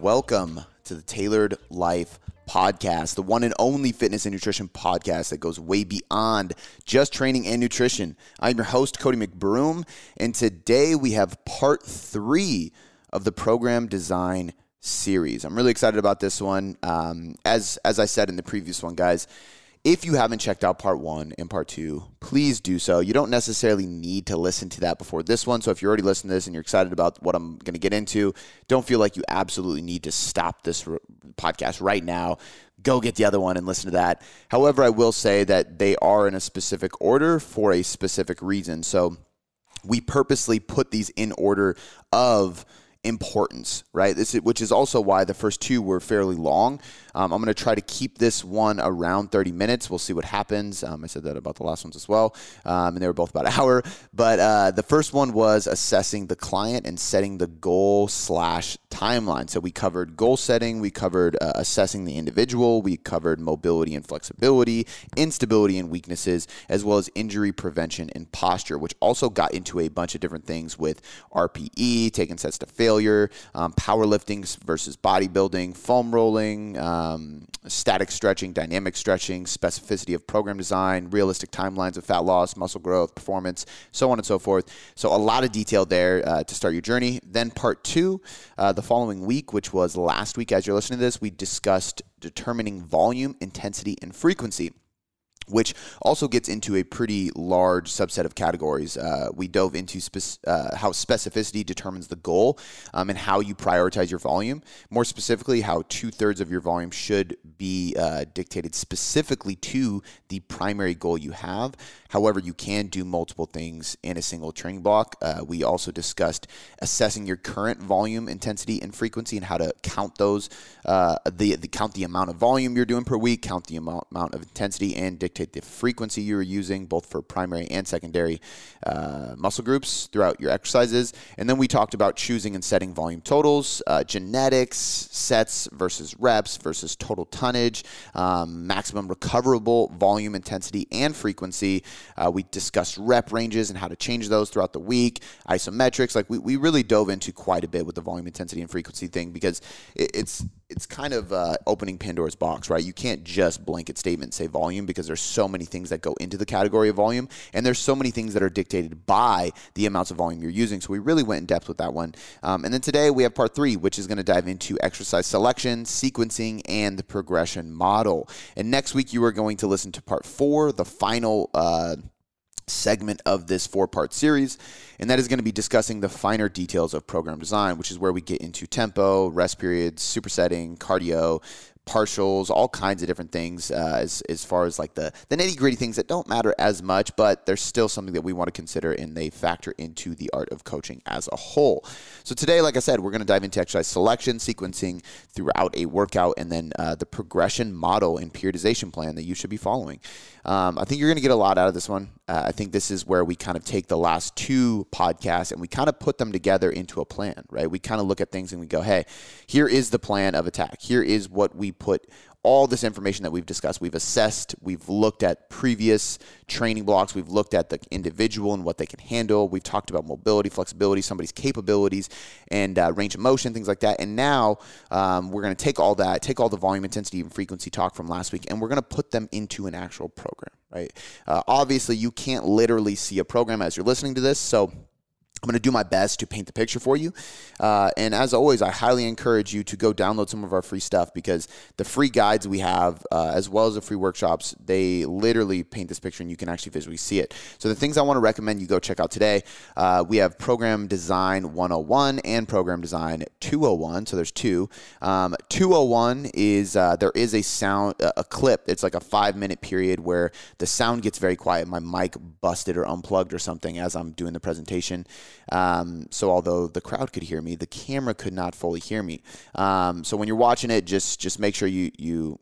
welcome to the Tailored Life podcast, the one and only fitness and nutrition podcast that goes way beyond just training and nutrition. I'm your host, Cody McBroom, and today we have part three of the program design series. I'm really excited about this one. Um, as as I said in the previous one, guys, if you haven't checked out part one and part two, please do so. You don't necessarily need to listen to that before this one. So if you're already listening to this and you're excited about what I'm going to get into, don't feel like you absolutely need to stop this podcast right now. Go get the other one and listen to that. However, I will say that they are in a specific order for a specific reason. So we purposely put these in order of importance, right? This is, which is also why the first two were fairly long. Um, I'm going to try to keep this one around 30 minutes. We'll see what happens. Um, I said that about the last ones as well, um, and they were both about an hour. But uh, the first one was assessing the client and setting the goal slash timeline. So we covered goal setting, we covered uh, assessing the individual, we covered mobility and flexibility, instability and weaknesses, as well as injury prevention and posture, which also got into a bunch of different things with RPE, taking sets to failure, um, powerlifting versus bodybuilding, foam rolling, um, static stretching, dynamic stretching, specificity of program design, realistic timelines of fat loss, muscle growth, performance, so on and so forth. So a lot of detail there uh, to start your journey. Then part two, uh, the following week, which was last week as you're listening to this, we discussed determining volume, intensity, and frequency which also gets into a pretty large subset of categories. Uh, we dove into uh, how specificity determines the goal um, and how you prioritize your volume. More specifically, how two thirds of your volume should be uh, dictated specifically to the primary goal you have. However, you can do multiple things in a single training block. Uh, we also discussed assessing your current volume, intensity, and frequency, and how to count those. Uh, the, the count the amount of volume you're doing per week, count the amount, amount of intensity, and dictate dictate the frequency you're using, both for primary and secondary uh, muscle groups throughout your exercises. And then we talked about choosing and setting volume totals, uh, genetics, sets versus reps versus total tonnage, um, maximum recoverable volume, intensity, and frequency. Uh, we discussed rep ranges and how to change those throughout the week, isometrics. Like we, we really dove into quite a bit with the volume, intensity, and frequency thing because it, it's it's kind of uh, opening Pandora's box, right? You can't just blanket statement say volume because there's so many things that go into the category of volume, and there's so many things that are dictated by the amounts of volume you're using. So we really went in depth with that one. Um, and then today we have part three, which is going to dive into exercise selection, sequencing, and the progression model. And next week you are going to listen to part four, the final. Uh, segment of this four part series, and that is going to be discussing the finer details of program design, which is where we get into tempo, rest periods, supersetting, cardio, partials, all kinds of different things uh, as, as far as like the, the nitty gritty things that don't matter as much, but there's still something that we want to consider and they factor into the art of coaching as a whole. So today, like I said, we're going to dive into exercise selection, sequencing throughout a workout, and then uh, the progression model and periodization plan that you should be following. Um, I think you're going to get a lot out of this one. Uh, I think this is where we kind of take the last two podcasts and we kind of put them together into a plan, right? We kind of look at things and we go, hey, here is the plan of attack. Here is what we put all this information that we've discussed. We've assessed, we've looked at previous training blocks, we've looked at the individual and what they can handle. We've talked about mobility, flexibility, somebody's capabilities, and uh, range of motion, things like that. And now um, we're going to take all that, take all the volume, intensity, and frequency talk from last week, and we're going to put them into an actual program, right? Uh, obviously, you can't literally see a program as you're listening to this, so I'm going to do my best to paint the picture for you. Uh, and as always, I highly encourage you to go download some of our free stuff because the free guides we have, uh, as well as the free workshops, they literally paint this picture and you can actually visually see it. So, the things I want to recommend you go check out today uh, we have Program Design 101 and Program Design 201. So, there's two. Um, 201 is uh, there is a sound, a clip. It's like a five minute period where the sound gets very quiet. My mic busted or unplugged or something as I'm doing the presentation. Um, so although the crowd could hear me, the camera could not fully hear me. Um, so when you're watching it, just just make sure you you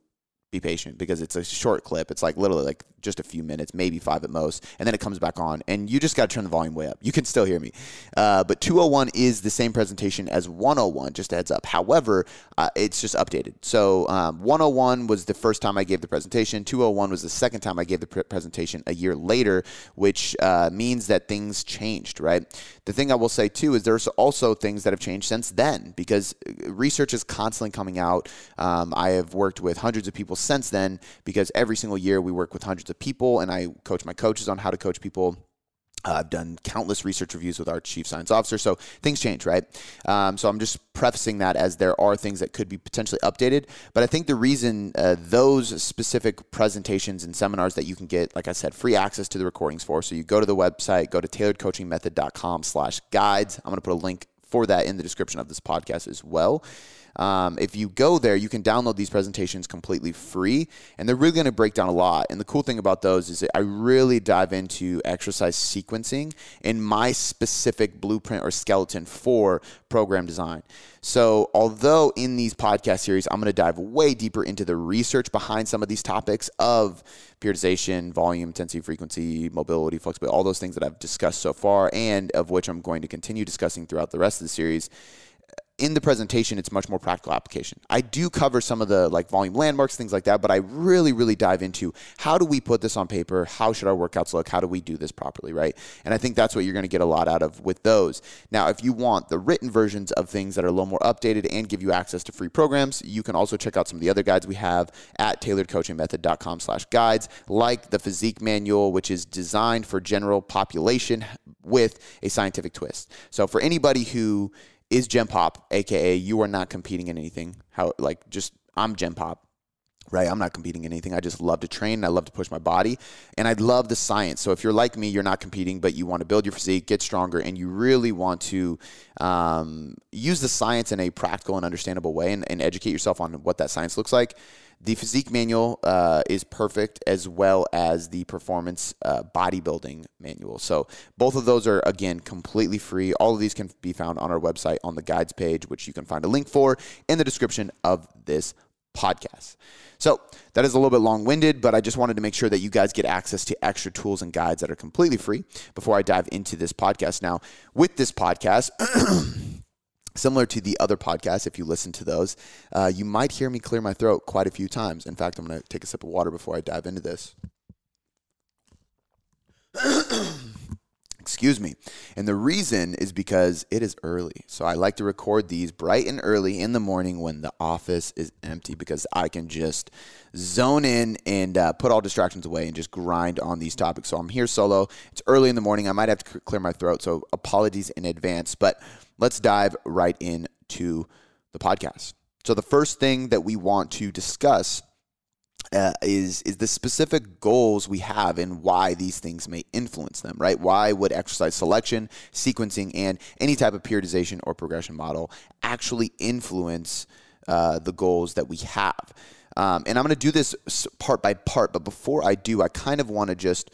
be patient because it's a short clip. It's like literally like just a few minutes, maybe five at most, and then it comes back on, and you just got to turn the volume way up. You can still hear me, uh, but 201 is the same presentation as 101. Just heads up. However, uh, it's just updated. So um, 101 was the first time I gave the presentation. 201 was the second time I gave the pre- presentation a year later, which uh, means that things changed. Right. The thing I will say too is there's also things that have changed since then because uh, research is constantly coming out. Um, I have worked with hundreds of people since then because every single year we work with hundreds of people and I coach my coaches on how to coach people. Uh, I've done countless research reviews with our chief science officer, so things change, right? Um, so I'm just prefacing that as there are things that could be potentially updated. But I think the reason uh, those specific presentations and seminars that you can get, like I said, free access to the recordings for. So you go to the website, go to tailoredcoachingmethod.com/guides. I'm going to put a link for that in the description of this podcast as well. Um, if you go there, you can download these presentations completely free, and they're really going to break down a lot. And the cool thing about those is I really dive into exercise sequencing in my specific blueprint or skeleton for program design. So, although in these podcast series, I'm going to dive way deeper into the research behind some of these topics of periodization, volume, intensity, frequency, mobility, flexibility, all those things that I've discussed so far, and of which I'm going to continue discussing throughout the rest of the series in the presentation it's much more practical application. I do cover some of the like volume landmarks things like that but i really really dive into how do we put this on paper? How should our workouts look? How do we do this properly right? And i think that's what you're going to get a lot out of with those. Now if you want the written versions of things that are a little more updated and give you access to free programs you can also check out some of the other guides we have at tailoredcoachingmethod.com slash guides like the physique manual which is designed for general population with a scientific twist. So for anybody who is Gen Pop, aka you are not competing in anything. How like just I'm Gen Pop. Right, I'm not competing in anything. I just love to train. I love to push my body, and I love the science. So if you're like me, you're not competing, but you want to build your physique, get stronger, and you really want to um, use the science in a practical and understandable way, and, and educate yourself on what that science looks like the physique manual uh, is perfect, as well as the performance uh, bodybuilding manual. So both of those are again completely free. All of these can be found on our website on the guides page, which you can find a link for in the description of this podcast. So that is a little bit long winded, but I just wanted to make sure that you guys get access to extra tools and guides that are completely free before I dive into this podcast. Now, with this podcast, Similar to the other podcasts, if you listen to those, uh, you might hear me clear my throat quite a few times. In fact, I'm going to take a sip of water before I dive into this. Excuse me. And the reason is because it is early. So I like to record these bright and early in the morning when the office is empty because I can just zone in and uh, put all distractions away and just grind on these topics. So I'm here solo. It's early in the morning. I might have to clear my throat. So apologies in advance. But let's dive right into the podcast. So, the first thing that we want to discuss uh, is is the specific goals we have and why these things may influence them, right? Why would exercise selection, sequencing, and any type of periodization or progression model actually influence uh, the goals that we have? Um, and I'm going to do this part by part, but before I do, I kind of want to just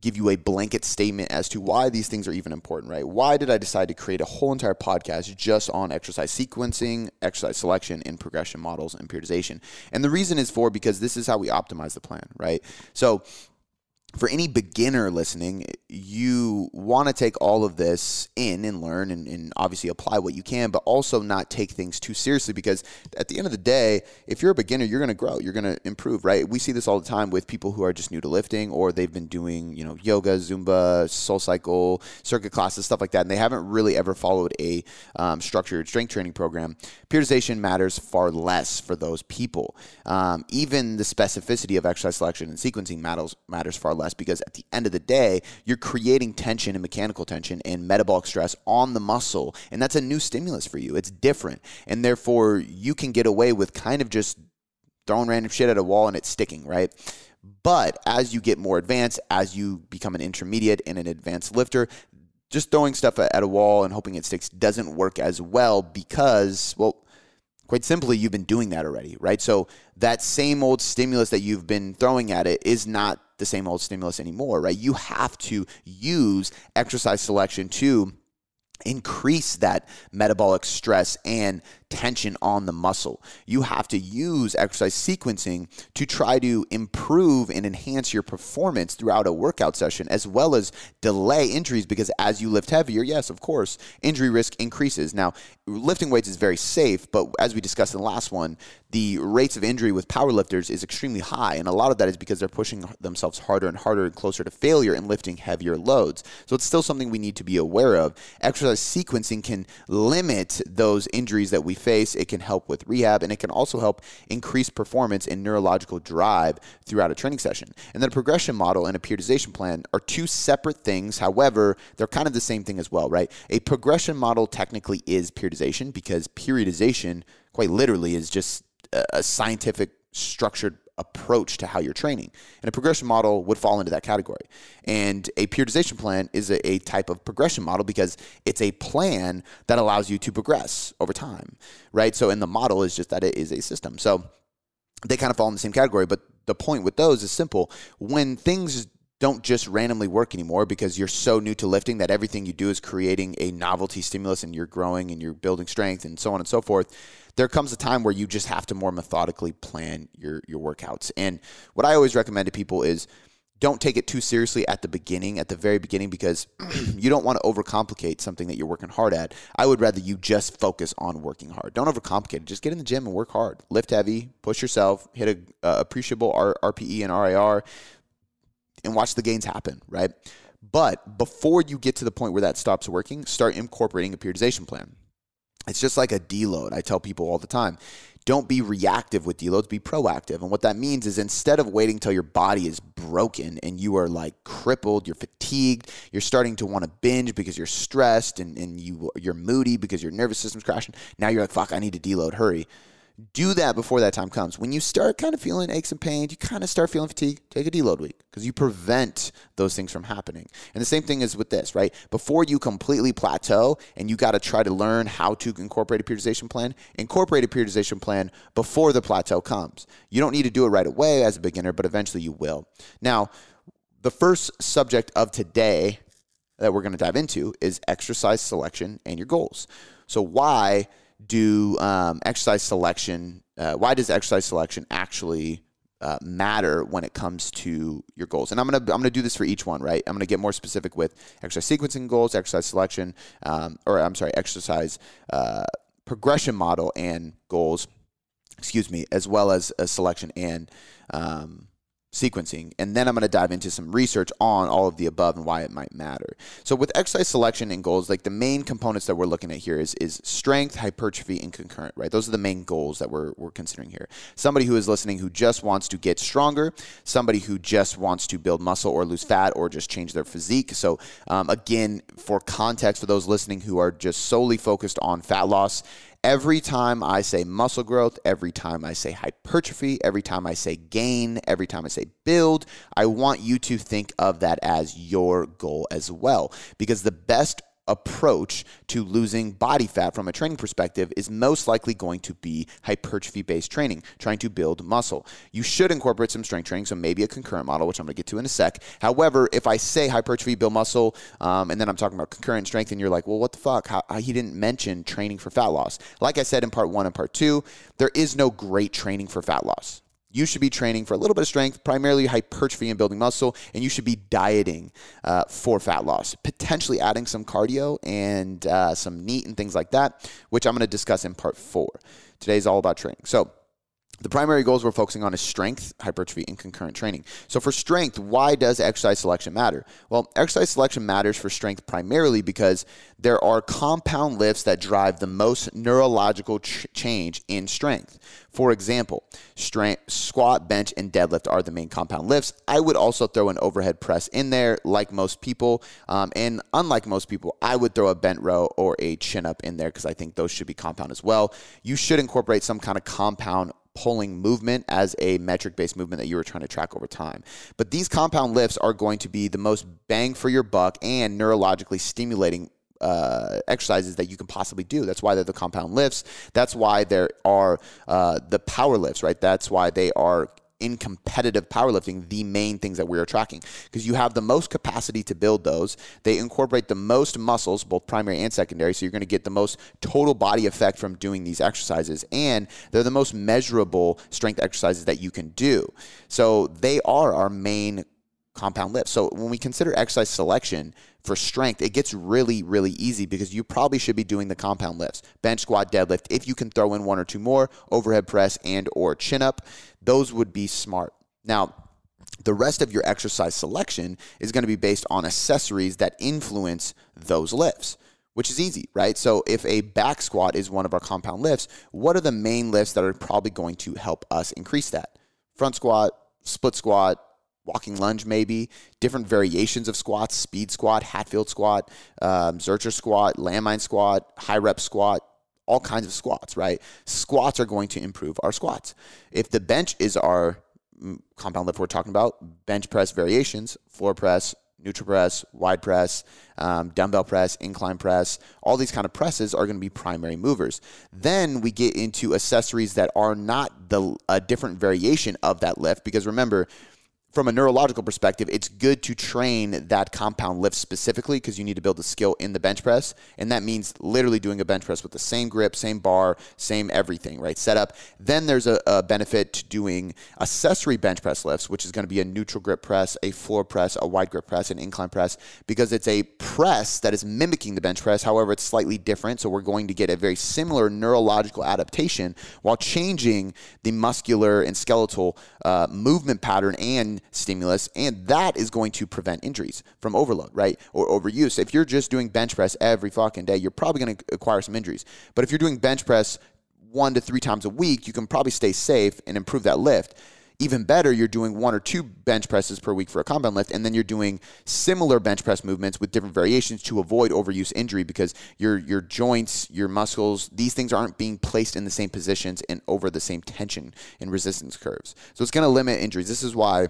give you a blanket statement as to why these things are even important, right? Why did I decide to create a whole entire podcast just on exercise sequencing, exercise selection, and progression models and periodization? And the reason is for because this is how we optimize the plan, right? So for any beginner listening, you want to take all of this in and learn and, and, obviously apply what you can, but also not take things too seriously because at the end of the day, if you're a beginner, you're going to grow, you're going to improve, right? We see this all the time with people who are just new to lifting or they've been doing, you know, yoga, Zumba, soul cycle, circuit classes, stuff like that, and they haven't really ever followed a um, structured strength training program. Periodization matters far less for those people. Um, even the specificity of exercise selection and sequencing matters, matters far less because at the end of the day, you're creating tension and mechanical tension and metabolic stress on the muscle. And that's a new stimulus for you. It's different. And therefore, you can get away with kind of just throwing random shit at a wall and it's sticking, right? But as you get more advanced, as you become an intermediate and an advanced lifter, just throwing stuff at a wall and hoping it sticks doesn't work as well because, well, quite simply, you've been doing that already, right? So that same old stimulus that you've been throwing at it is not the same old stimulus anymore, right? You have to use exercise selection to increase that metabolic stress and tension on the muscle. You have to use exercise sequencing to try to improve and enhance your performance throughout a workout session, as well as delay injuries because as you lift heavier, yes, of course, injury risk increases. Now, lifting weights is very safe, but as we discussed in the last one, the rates of injury with powerlifters is extremely high. And a lot of that is because they're pushing themselves harder and harder and closer to failure and lifting heavier loads. So it's still something we need to be aware of. Exercise sequencing can limit those injuries that we face. It can help with rehab and it can also help increase performance and neurological drive throughout a training session. And then a progression model and a periodization plan are two separate things. However, they're kind of the same thing as well, right? A progression model technically is periodization because periodization, quite literally, is just a scientific structured approach to how you're training. And a progression model would fall into that category. And a periodization plan is a, a, type of progression model because it's a plan that allows you to progress over time, right? So, and the model is just that it is a system. So they kind of fall in the same category. But the point with those is simple. When things don't just randomly work anymore because you're so new to lifting that everything you do is creating a novelty stimulus and you're growing and you're building strength and so on and so forth. There comes a time where you just have to more methodically plan your your workouts. And what I always recommend to people is don't take it too seriously at the beginning, at the very beginning, because you don't want to overcomplicate something that you're working hard at. I would rather you just focus on working hard. Don't overcomplicate it. Just get in the gym and work hard. Lift heavy, push yourself, hit a uh, appreciable R- RPE and RIR and watch the gains happen, right? But before you get to the point where that stops working, start incorporating a periodization plan. It's just like a deload. I tell people all the time don't be reactive with deloads, be proactive. And what that means is instead of waiting till your body is broken and you are like crippled, you're fatigued, you're starting to want to binge because you're stressed and, and you, you're moody because your nervous system's crashing. Now you're like, fuck, I need to deload, hurry do that before that time comes. When you start kind of feeling aches and pains, you kind of start feeling fatigue, take a deload week because you prevent those things from happening. And the same thing is with this, right? Before you completely plateau and you got to try to learn how to incorporate a periodization plan, incorporate a periodization plan before the plateau comes. You don't need to do it right away as a beginner, but eventually you will. Now, the first subject of today that we're going to dive into is exercise selection and your goals. So, why? Do um, exercise selection? Uh, why does exercise selection actually uh, matter when it comes to your goals? And I'm gonna I'm gonna do this for each one, right? I'm gonna get more specific with exercise sequencing goals, exercise selection, um, or I'm sorry, exercise uh, progression model and goals. Excuse me, as well as a selection and um, sequencing. And then I'm going to dive into some research on all of the above and why it might matter. So with exercise selection and goals, like the main components that we're looking at here is, is strength, hypertrophy, and concurrent, right? Those are the main goals that we're, we're considering here. Somebody who is listening who just wants to get stronger, somebody who just wants to build muscle or lose fat or just change their physique. So um, again, for context for those listening who are just solely focused on fat loss, Every time I say muscle growth, every time I say hypertrophy, every time I say gain, every time I say build, I want you to think of that as your goal as well. Because the best approach to losing body fat from a training perspective is most likely going to be hypertrophy based training, trying to build muscle. You should incorporate some strength training, so maybe a concurrent model, which I'm going to get to in a sec. However, if I say hypertrophy, build muscle, um, and then I'm talking about concurrent strength, and you're like, well, what the fuck? How, he didn't mention training for fat loss. Like I said in part one and part two, there is no great training for fat loss you should be training for a little bit of strength, primarily hypertrophy and building muscle, and you should be dieting uh, for fat loss, potentially adding some cardio and uh, some NEAT and things like that, which I'm going to discuss in part four. Today's all about training. So, the primary goals we're focusing on is strength, hypertrophy, and concurrent training. So, for strength, why does exercise selection matter? Well, exercise selection matters for strength primarily because there are compound lifts that drive the most neurological ch- change in strength. For example, strength, squat, bench, and deadlift are the main compound lifts. I would also throw an overhead press in there, like most people. Um, and unlike most people, I would throw a bent row or a chin up in there because I think those should be compound as well. You should incorporate some kind of compound pulling movement as a metric based movement that you were trying to track over time. But these compound lifts are going to be the most bang for your buck and neurologically stimulating uh, exercises that you can possibly do. That's why they're the compound lifts. That's why there are uh, the power lifts, right? That's why they are in competitive powerlifting the main things that we are tracking because you have the most capacity to build those. They incorporate the most muscles, both primary and secondary, so you're going to get the most total body effect from doing these exercises, and they're the most measurable strength exercises that you can do. So they are our main compound lifts. So when we consider exercise selection for strength, it gets really, really easy because you probably should be doing the compound lifts, bench, squat, deadlift. If you can throw in one or two more, overhead press and or chin up, those would be smart. Now, the rest of your exercise selection is going to be based on accessories that influence those lifts which is easy, right? So if a back squat is one of our compound lifts, what are the main lifts that are probably going to help us increase that? Front squat, split squat, walking lunge maybe, different variations of squats, speed squat, Hatfield squat, um, Zercher squat, landmine squat, high rep squat, all kinds of squats, right? Squats are going to improve our squats. If the bench is our mm, compound lift we're talking about, bench press variations, floor press, neutral press, wide press, um, dumbbell press, incline press, all these kind of presses are going to be primary movers. Then we get into accessories that are not the a different variation of that lift because remember from a neurological perspective, it's good to train that compound lift specifically because you need to build a skill in the bench press. And that means literally doing a bench press with the same grip, same bar, same everything, right? Setup. Then there's a, a benefit to doing accessory bench press lifts, which is going to be a neutral grip press, a floor press, a wide grip press, an incline press, because it's a press that is mimicking the bench press. However, it's slightly different. So we're going to get a very similar neurological adaptation while changing the muscular and skeletal uh, movement pattern and stimulus, and that is going to prevent injuries from overload, right? Or overuse. If you're just doing bench press every fucking day, you're probably going to acquire some injuries. But if you're doing bench press one to three times a week, you can probably stay safe and improve that lift even better, you're doing one or two bench presses per week for a compound lift, and then you're doing similar bench press movements with different variations to avoid overuse injury because your your joints, your muscles, these things aren't being placed in the same positions and over the same tension and resistance curves. So it's going to limit injuries. This is why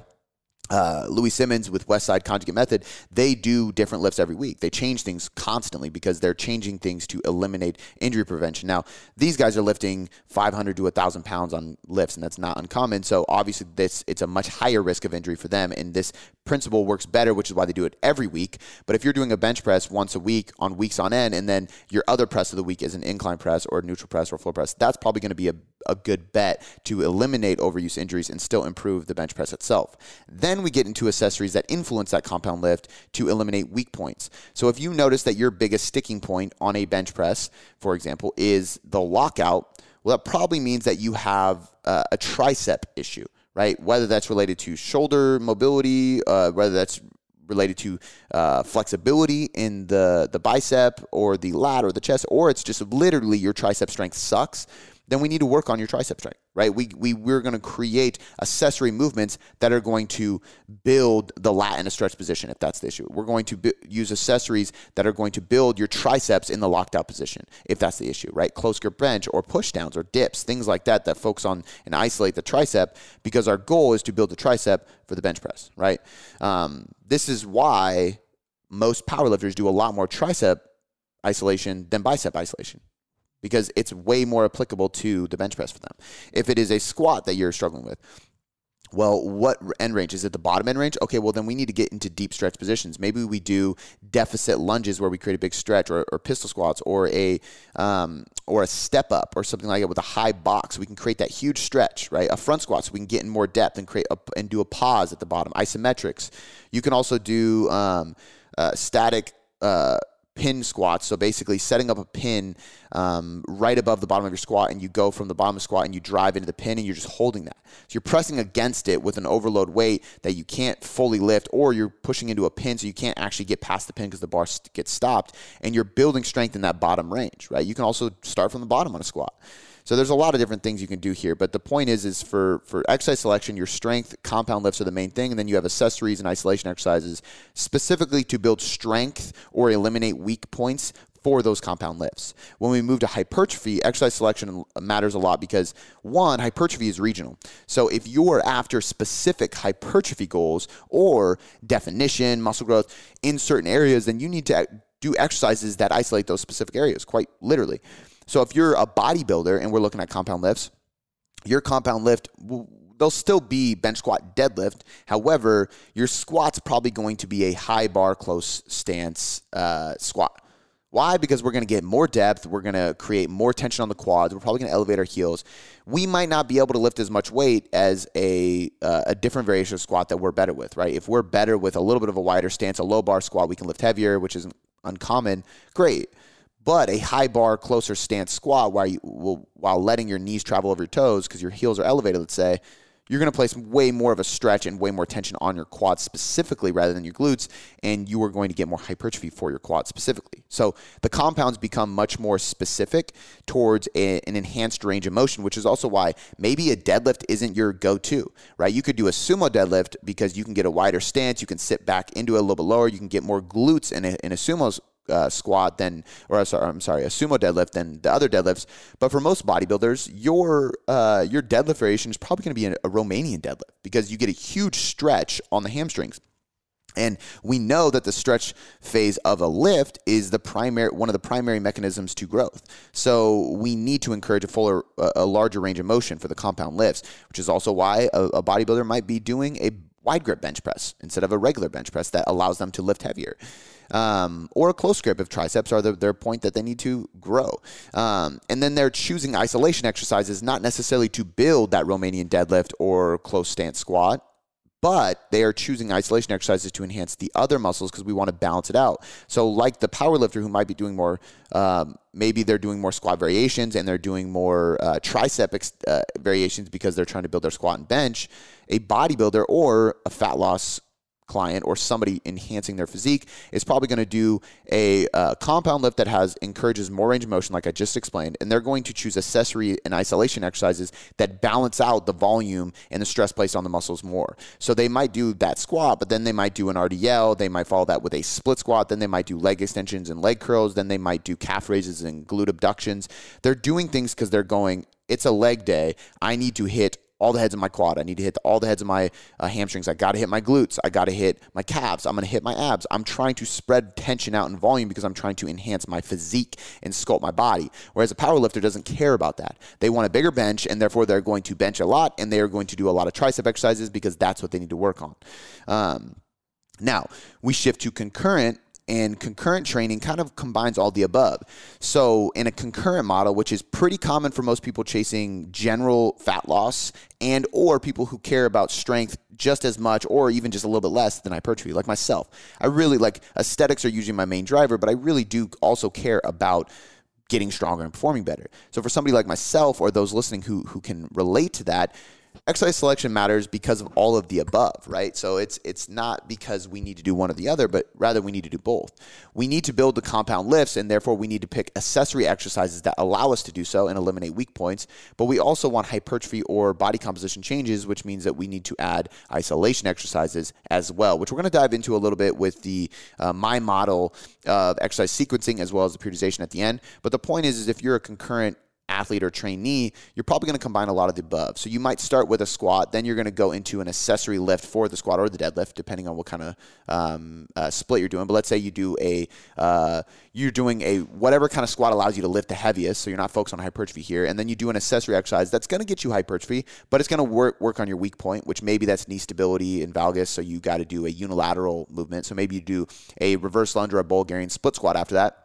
uh, Louie Simmons with Westside Conjugate Method, they do different lifts every week. They change things constantly because they're changing things to eliminate injury prevention. Now, these guys are lifting 500 to 1,000 pounds on lifts, and that's not uncommon. So obviously, this it's a much higher risk of injury for them, and this principle works better, which is why they do it every week. But if you're doing a bench press once a week on weeks on end, and then your other press of the week is an incline press or neutral press or floor press, that's probably going to be a, a good bet to eliminate overuse injuries and still improve the bench press itself. Then we get into accessories that influence that compound lift to eliminate weak points. So if you notice that your biggest sticking point on a bench press, for example, is the lockout, well, that probably means that you have uh, a tricep issue, right? Whether that's related to shoulder mobility, uh, whether that's related to uh, flexibility in the, the bicep or the lat or the chest, or it's just literally your tricep strength sucks then we need to work on your tricep strength, right? We, we, we're going to create accessory movements that are going to build the lat in a stretch position if that's the issue. We're going to use accessories that are going to build your triceps in the locked out position if that's the issue, right? Close grip bench or push downs or dips, things like that that focus on and isolate the tricep because our goal is to build the tricep for the bench press, right? Um, this is why most powerlifters do a lot more tricep isolation than bicep isolation because it's way more applicable to the bench press for them. If it is a squat that you're struggling with, well, what end range? Is it the bottom end range? Okay, well, then we need to get into deep stretch positions. Maybe we do deficit lunges where we create a big stretch, or, or pistol squats, or a um, or a step up, or something like that with a high box. We can create that huge stretch, right? A front squat, so we can get in more depth and create a, and do a pause at the bottom. Isometrics. You can also do um, uh, static. Uh, pin squats. So basically, setting up a pin um, right above the bottom of your squat, and you go from the bottom of the squat and you drive into the pin, and you're just holding that. So you're pressing against it with an overload weight that you can't fully lift, or you're pushing into a pin, so you can't actually get past the pin because the bar gets stopped, and you're building strength in that bottom range. Right? You can also start from the bottom on a squat. So there's a lot of different things you can do here, but the point is, is for for exercise selection, your strength compound lifts are the main thing, and then you have accessories and isolation exercises specifically to build strength or eliminate weak points for those compound lifts. When we move to hypertrophy, exercise selection matters a lot because one, hypertrophy is regional. So if you're after specific hypertrophy goals or definition, muscle growth in certain areas, then you need to do exercises that isolate those specific areas, quite literally. So if you're a bodybuilder and we're looking at compound lifts, your compound lift they'll still be bench squat deadlift. However, your squat's probably going to be a high bar close stance uh, squat. Why? Because we're going to get more depth. We're going to create more tension on the quads. We're probably going to elevate our heels. We might not be able to lift as much weight as a uh, a different variation of squat that we're better with, right? If we're better with a little bit of a wider stance, a low bar squat, we can lift heavier, which isn't uncommon. Great. But a high bar, closer stance squat while you while letting your knees travel over your toes because your heels are elevated, let's say, you're going to place way more of a stretch and way more tension on your quads specifically rather than your glutes, and you are going to get more hypertrophy for your quads specifically. So the compounds become much more specific towards a, an enhanced range of motion, which is also why maybe a deadlift isn't your go-to, right? You could do a sumo deadlift because you can get a wider stance, you can sit back into it a little bit lower, you can get more glutes in a, in a sumo uh, squat than, or sorry, I'm sorry, a sumo deadlift than the other deadlifts. But for most bodybuilders, your uh, your deadlift variation is probably going to be a, a Romanian deadlift because you get a huge stretch on the hamstrings. And we know that the stretch phase of a lift is the primary one of the primary mechanisms to growth. So we need to encourage a fuller, a larger range of motion for the compound lifts, which is also why a, a bodybuilder might be doing a wide grip bench press instead of a regular bench press that allows them to lift heavier um, or a close grip if triceps are the, their point that they need to grow. Um, and then they're choosing isolation exercises, not necessarily to build that Romanian deadlift or close stance squat, but they are choosing isolation exercises to enhance the other muscles because we want to balance it out. So, like the power lifter who might be doing more, um, maybe they're doing more squat variations and they're doing more uh, tricep ex- uh, variations because they're trying to build their squat and bench. A bodybuilder or a fat loss client or somebody enhancing their physique is probably going to do a uh, compound lift that has encourages more range of motion, like I just explained, and they're going to choose accessory and isolation exercises that balance out the volume and the stress placed on the muscles more. So they might do that squat, but then they might do an RDL. They might follow that with a split squat. Then they might do leg extensions and leg curls. Then they might do calf raises and glute abductions. They're doing things because they're going. It's a leg day. I need to hit all the heads of my quad. I need to hit all the heads of my uh, hamstrings. I got to hit my glutes. I got to hit my calves. I'm going to hit my abs. I'm trying to spread tension out in volume because I'm trying to enhance my physique and sculpt my body. Whereas a power lifter doesn't care about that. They want a bigger bench and therefore they're going to bench a lot and they are going to do a lot of tricep exercises because that's what they need to work on. Um, now, we shift to concurrent and concurrent training kind of combines all the above. So, in a concurrent model, which is pretty common for most people chasing general fat loss and or people who care about strength just as much or even just a little bit less than hypertrophy, like myself. I really like aesthetics are usually my main driver, but I really do also care about getting stronger and performing better. So for somebody like myself or those listening who who can relate to that, exercise selection matters because of all of the above, right? So it's it's not because we need to do one or the other, but rather we need to do both. We need to build the compound lifts, and therefore we need to pick accessory exercises that allow us to do so and eliminate weak points. But we also want hypertrophy or body composition changes, which means that we need to add isolation exercises as well, which we're going to dive into a little bit with the uh, my model of exercise sequencing as well as the periodization at the end. But the point is, is if you're a concurrent athlete or trainee, you're probably going to combine a lot of the above. So you might start with a squat, then you're going to go into an accessory lift for the squat or the deadlift, depending on what kind of um, uh, split you're doing. But let's say you do a uh, you're doing a whatever kind of squat allows you to lift the heaviest, so you're not focused on hypertrophy here, and then you do an accessory exercise that's going to get you hypertrophy, but it's going to work work on your weak point, which maybe that's knee stability and valgus. So you got to do a unilateral movement. So maybe you do a reverse lunge or a Bulgarian split squat after that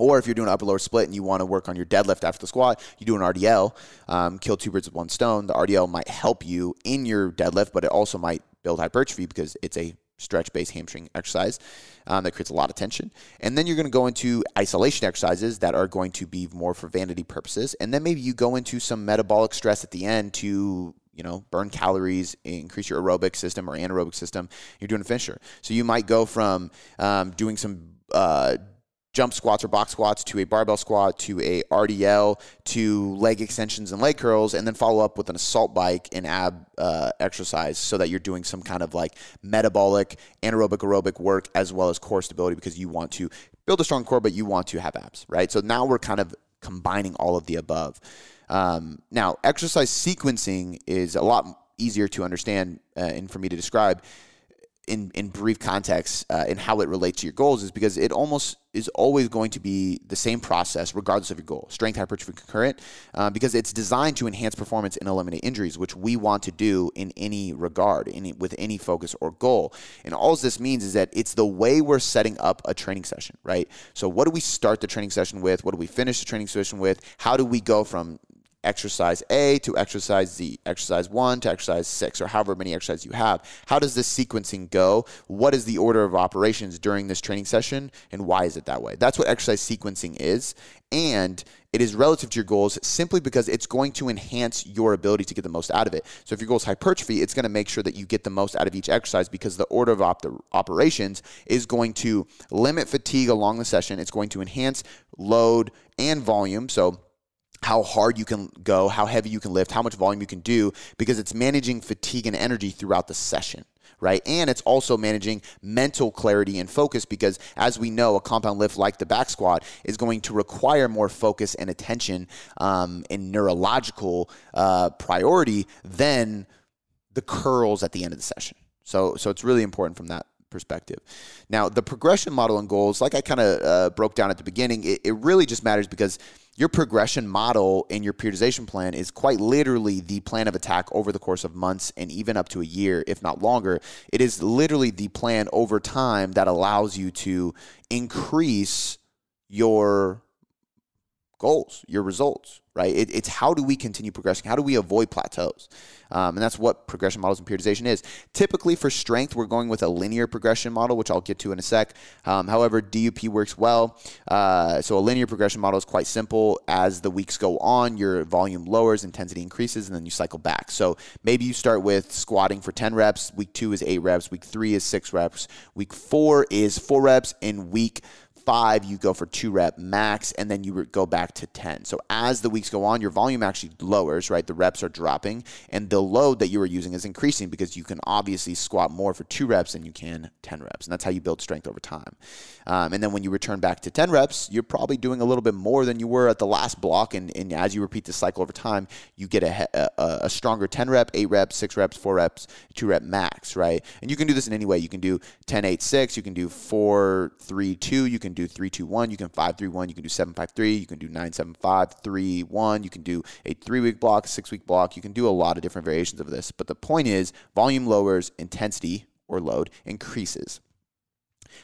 or if you're doing an upper lower split and you want to work on your deadlift after the squat, you do an RDL, um, kill two birds with one stone. The RDL might help you in your deadlift, but it also might build hypertrophy because it's a stretch based hamstring exercise um, that creates a lot of tension. And then you're going to go into isolation exercises that are going to be more for vanity purposes. And then maybe you go into some metabolic stress at the end to you know, burn calories, increase your aerobic system or anaerobic system. You're doing a finisher. So you might go from um, doing some uh, jump squats or box squats to a barbell squat to a RDL to leg extensions and leg curls, and then follow up with an assault bike and ab uh, exercise so that you're doing some kind of like metabolic, anaerobic, aerobic work as well as core stability because you want to build a strong core, but you want to have abs, right? So now we're kind of combining all of the above. Um, now, exercise sequencing is a lot easier to understand uh, and for me to describe in, in brief context uh, in how it relates to your goals is because it almost is always going to be the same process regardless of your goal. Strength hypertrophy concurrent uh, because it's designed to enhance performance and eliminate injuries which we want to do in any regard in, with any focus or goal. And all this means is that it's the way we're setting up a training session right? So what do we start the training session with? What do we finish the training session with? How do we go from exercise A to exercise Z, exercise one to exercise six, or however many exercises you have. How does this sequencing go? What is the order of operations during this training session, and why is it that way? That's what exercise sequencing is. And it is relative to your goals simply because it's going to enhance your ability to get the most out of it. So if your goal is hypertrophy, it's going to make sure that you get the most out of each exercise because the order of op- operations is going to limit fatigue along the session. It's going to enhance load and volume. So how hard you can go, how heavy you can lift, how much volume you can do, because it's managing fatigue and energy throughout the session, right? And it's also managing mental clarity and focus because, as we know, a compound lift like the back squat is going to require more focus and attention um, and neurological uh, priority than the curls at the end of the session. So, so it's really important from that perspective. Now, the progression model and goals, like I kind of uh, broke down at the beginning, it, it really just matters because your progression model in your periodization plan is quite literally the plan of attack over the course of months and even up to a year, if not longer. It is literally the plan over time that allows you to increase your goals, your results, right? It, it's how do we continue progressing? How do we avoid plateaus? Um, and that's what progression models and periodization is. Typically, for strength, we're going with a linear progression model, which I'll get to in a sec. Um, however, DUP works well. Uh, so, a linear progression model is quite simple. As the weeks go on, your volume lowers, intensity increases, and then you cycle back. So, maybe you start with squatting for 10 reps. Week two is eight reps. Week three is six reps. Week four is four reps. In week five, you go for two rep max, and then you go back to 10. So as the weeks go on, your volume actually lowers, right? The reps are dropping, and the load that you are using is increasing because you can obviously squat more for two reps than you can 10 reps. And that's how you build strength over time. Um, and then when you return back to 10 reps, you're probably doing a little bit more than you were at the last block. And, and as you repeat the cycle over time, you get a, a, a stronger 10 rep, 8 reps, 6 reps, 4 reps, 2 rep max, right? And you can do this in any way. You can do 10, 8, 6, you can do 4, 3, 2, you can do 3, 2, 1, you can 5, 3, 1, you can do 7, 5, 3, you can do 9, 7, 5, 3, 1, you can do a 3 week block, 6 week block. You can do a lot of different variations of this. But the point is, volume lowers, intensity or load increases.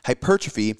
Hypertrophy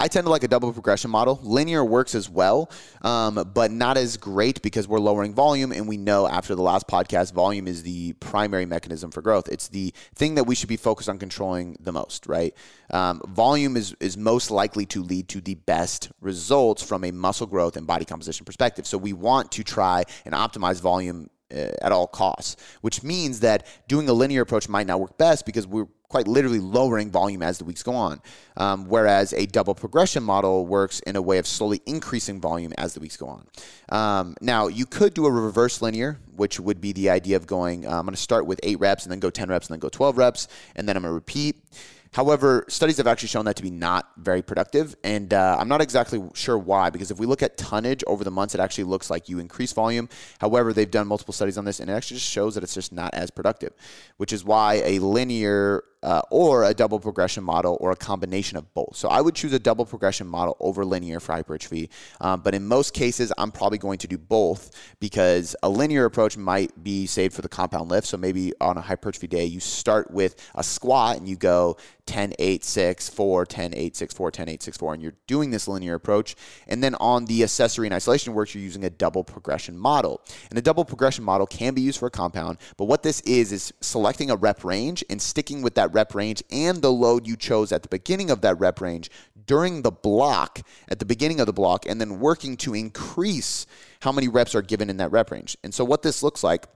I tend to like a double progression model. Linear works as well, um, but not as great because we're lowering volume. And we know after the last podcast, volume is the primary mechanism for growth. It's the thing that we should be focused on controlling the most, right? Um, volume is, is most likely to lead to the best results from a muscle growth and body composition perspective. So we want to try and optimize volume at all costs, which means that doing a linear approach might not work best because we're quite literally lowering volume as the weeks go on. Um, whereas a double progression model works in a way of slowly increasing volume as the weeks go on. Um, now, you could do a reverse linear, which would be the idea of going, uh, I'm going to start with eight reps and then go 10 reps and then go 12 reps, and then I'm going to repeat. However, studies have actually shown that to be not very productive, and uh, I'm not exactly sure why. Because if we look at tonnage over the months, it actually looks like you increase volume. However, they've done multiple studies on this, and it actually just shows that it's just not as productive, which is why a linear uh, or a double progression model or a combination of both. So I would choose a double progression model over linear for hypertrophy. Um, but in most cases, I'm probably going to do both because a linear approach might be saved for the compound lift. So maybe on a hypertrophy day, you start with a squat and you go 10, 8, 6, 4, 10, 8, 6, 4, 10, 8, 6, 4, and you're doing this linear approach. And then on the accessory and isolation work, you're using a double progression model. And a double progression model can be used for a compound, but what this is is selecting a rep range and sticking with that rep range and the load you chose at the beginning of that rep range during the block, at the beginning of the block, and then working to increase how many reps are given in that rep range. And so, what this looks like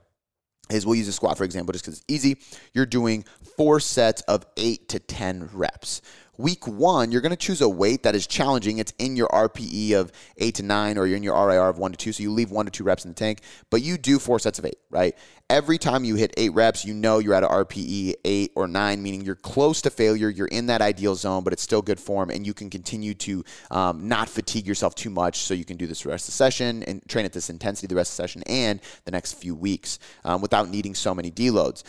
is we'll use a squat for example just because it's easy. You're doing four sets of eight to 10 reps. Week one, you're going to choose a weight that is challenging. It's in your RPE of eight to nine, or you're in your RIR of one to two. So you leave one to two reps in the tank, but you do four sets of eight, right? Every time you hit eight reps, you know you're at an RPE eight or nine, meaning you're close to failure. You're in that ideal zone, but it's still good form, and you can continue to um, not fatigue yourself too much. So you can do this the rest of the session and train at this intensity the rest of the session and the next few weeks um, without needing so many deloads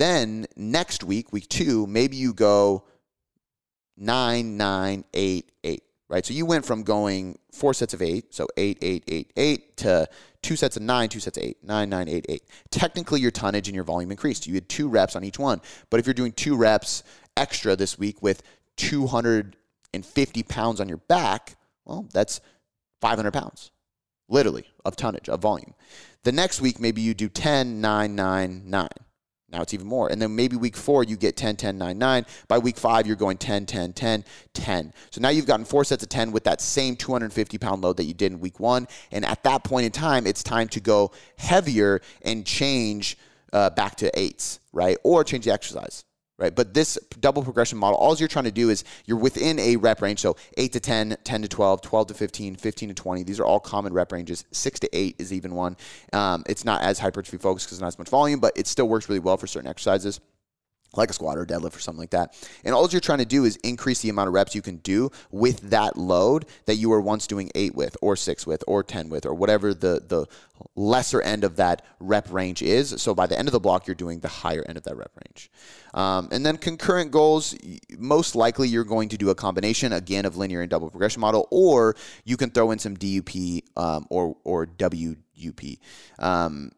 then next week, week two, maybe you go nine, nine, eight, eight, right? So you went from going four sets of eight, so eight, eight, eight, eight, to two sets of nine, two sets of eight, nine, nine, eight, eight. Technically, your tonnage and your volume increased. You had two reps on each one. But if you're doing two reps extra this week with 250 pounds on your back, well, that's 500 pounds, literally, of tonnage, of volume. The next week, maybe you do 10, 9, 9, 9. Now it's even more. And then maybe week four, you get 10, 10, 9, 9. By week five, you're going 10, 10, 10, 10. So now you've gotten four sets of 10 with that same 250 pound load that you did in week one. And at that point in time, it's time to go heavier and change uh, back to eights, right? Or change the exercise right? But this double progression model, all you're trying to do is you're within a rep range. So 8 to 10, 10 to 12, 12 to 15, 15 to 20. These are all common rep ranges. 6 to 8 is even one. Um, it's not as hypertrophy focused because it's not as much volume, but it still works really well for certain exercises like a squat or deadlift or something like that. And all you're trying to do is increase the amount of reps you can do with that load that you were once doing eight with, or six with, or 10 with, or whatever the, the lesser end of that rep range is. So by the end of the block, you're doing the higher end of that rep range. Um, and then concurrent goals, most likely you're going to do a combination again of linear and double progression model, or you can throw in some DUP um, or, or WUP. Um,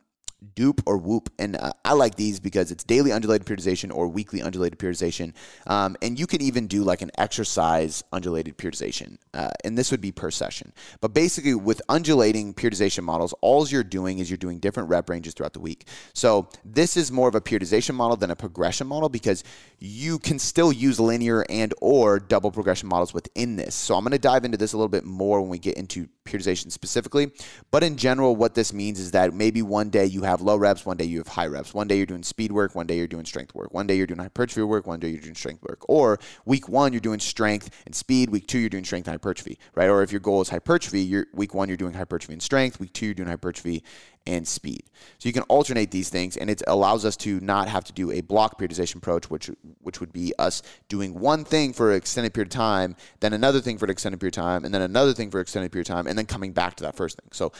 dupe or whoop. And uh, i like these because it's daily undulated periodization or weekly undulated periodization. Um, and you can even do like an exercise undulated periodization uh, and this would be per session. But basically with undulating periodization models all you're doing is you're doing different rep ranges throughout the week. So this is more of a periodization model than a progression model because you can still use linear and or double progression models within this. So i'm going to dive into this a little bit more when we get into periodization specifically but in general what this means is that maybe one day you have low reps, one day you have high reps. One day you're doing speed work, one day you're doing strength work. One day you're doing hypertrophy work, one day you're doing strength work. Or week one, you're doing strength and speed. Week two, you're doing strength and hypertrophy, right? Or if your goal is hypertrophy, you're, week one, you're doing hypertrophy and strength. Week two, you're doing hypertrophy and speed. So you can alternate these things, and it allows us to not have to do a block periodization approach, which which would be us doing one thing for an extended period of time, then another thing for an extended period of time, and then another thing for an extended period of time, and then coming back to that first thing. So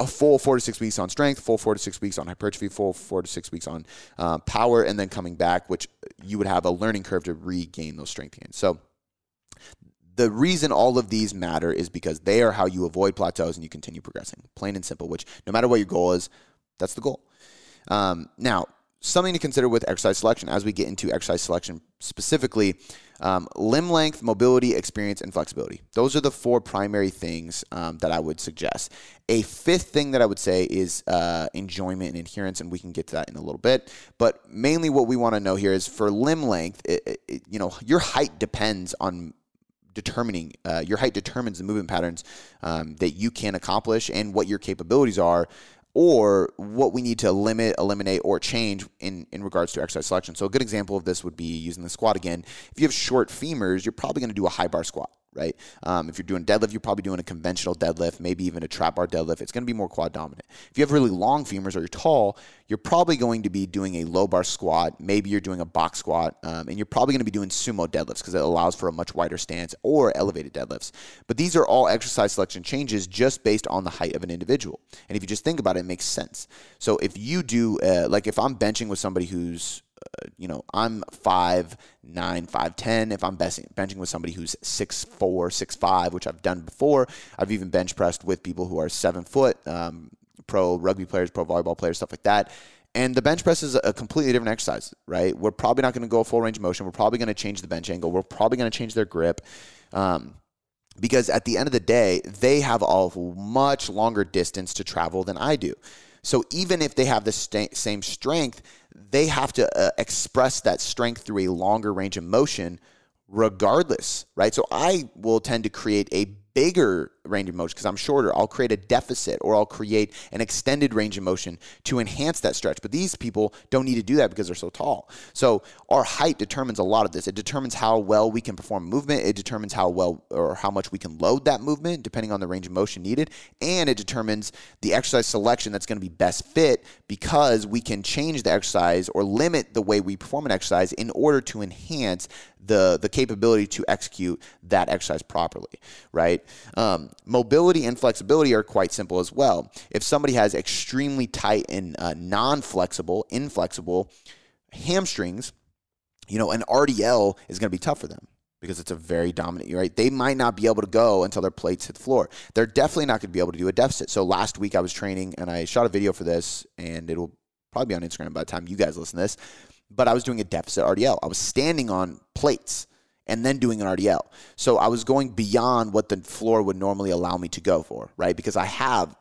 a full four to six weeks on strength, full four to six weeks on hypertrophy, full four to six weeks on uh, power, and then coming back, which you would have a learning curve to regain those strength gains. So the reason all of these matter is because they are how you avoid plateaus and you continue progressing. Plain and simple. Which no matter what your goal is, that's the goal. Um, now, something to consider with exercise selection as we get into exercise selection specifically um, limb length, mobility, experience, and flexibility. Those are the four primary things um, that I would suggest. A fifth thing that I would say is uh, enjoyment and adherence, and we can get to that in a little bit. But mainly, what we want to know here is for limb length, it, it, you know, your height depends on determining uh, your height determines the movement patterns um, that you can accomplish and what your capabilities are or what we need to limit, eliminate, or change in, in regards to exercise selection. So, a good example of this would be using the squat again. If you have short femurs, you're probably going to do a high bar squat right? Um, if you're doing deadlift, you're probably doing a conventional deadlift, maybe even a trap bar deadlift. It's going to be more quad dominant. If you have really long femurs or you're tall, you're probably going to be doing a low bar squat. Maybe you're doing a box squat, um, and you're probably going to be doing sumo deadlifts because it allows for a much wider stance or elevated deadlifts. But these are all exercise selection changes just based on the height of an individual. And if you just think about it, it makes sense. So if you do, uh, like if I'm benching with somebody who's you know, I'm five nine, five ten. If I'm benching with somebody who's six four, six five, which I've done before, I've even bench pressed with people who are seven foot, um, pro rugby players, pro volleyball players, stuff like that. And the bench press is a completely different exercise, right? We're probably not going to go full range of motion. We're probably going to change the bench angle. We're probably going to change their grip. Um, because at the end of the day, they have a much longer distance to travel than I do. So even if they have the st- same strength, they have to uh, express that strength through a longer range of motion regardless, right? So I will tend to create a bigger range of motion because I'm shorter. I'll create a deficit or I'll create an extended range of motion to enhance that stretch. But these people don't need to do that because they're so tall. So our height determines a lot of this. It determines how well we can perform movement. It determines how well or how much we can load that movement depending on the range of motion needed. And it determines the exercise selection that's going to be best fit because we can change the exercise or limit the way we perform an exercise in order to enhance the the capability to execute that exercise properly, right? Um, mobility and flexibility are quite simple as well. If somebody has extremely tight and uh, non-flexible, inflexible hamstrings, you know, an RDL is going to be tough for them because it's a very dominant, right? They might not be able to go until their plates hit the floor. They're definitely not going to be able to do a deficit. So last week I was training and I shot a video for this and it'll probably be on Instagram by the time you guys listen to this. But I was doing a deficit RDL. I was standing on plates and then doing an RDL. So I was going beyond what the floor would normally allow me to go for, right? Because I have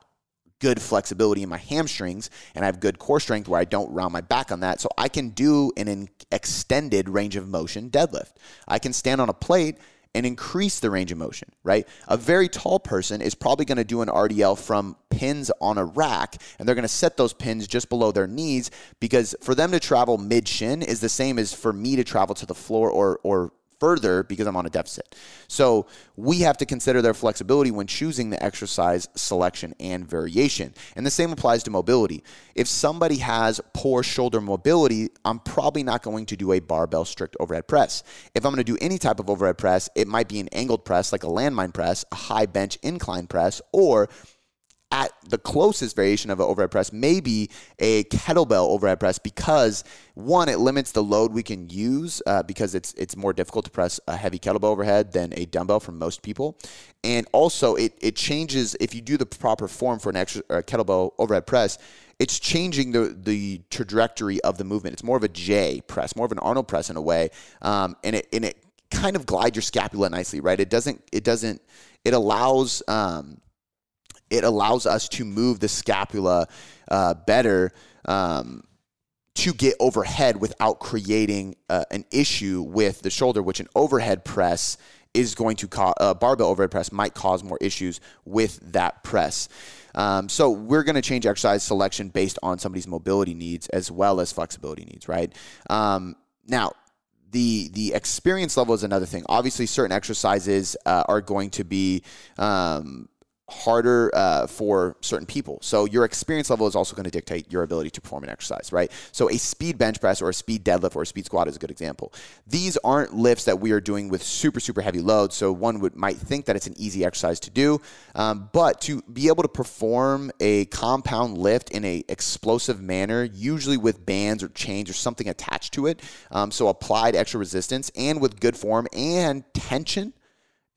good flexibility in my hamstrings and I have good core strength where I don't round my back on that. So I can do an extended range of motion deadlift. I can stand on a plate and increase the range of motion, right? A very tall person is probably going to do an RDL from pins on a rack and they're going to set those pins just below their knees because for them to travel mid shin is the same as for me to travel to the floor or or further because I'm on a deficit. So we have to consider their flexibility when choosing the exercise selection and variation. And the same applies to mobility. If somebody has poor shoulder mobility, I'm probably not going to do a barbell strict overhead press. If I'm going to do any type of overhead press, it might be an angled press like a landmine press, a high bench incline press, or at the closest variation of an overhead press, maybe a kettlebell overhead press, because one, it limits the load we can use uh, because it's it's more difficult to press a heavy kettlebell overhead than a dumbbell for most people, and also it it changes if you do the proper form for an extra kettlebell overhead press. It's changing the the trajectory of the movement. It's more of a J press, more of an Arnold press in a way, um, and it and it kind of glides your scapula nicely, right? It doesn't it doesn't it allows um, it allows us to move the scapula uh, better um, to get overhead without creating uh, an issue with the shoulder, which an overhead press is going to cause, a barbell overhead press might cause more issues with that press. Um, so we're going to change exercise selection based on somebody's mobility needs as well as flexibility needs, right? Um, now, the the experience level is another thing. Obviously, certain exercises uh, are going to be um, harder uh, for certain people. So your experience level is also going to dictate your ability to perform an exercise, right? So a speed bench press or a speed deadlift or a speed squat is a good example. These aren't lifts that we are doing with super super heavy loads. So one would might think that it's an easy exercise to do, um, but to be able to perform a compound lift in a explosive manner, usually with bands or chains or something attached to it, um, so applied extra resistance and with good form and tension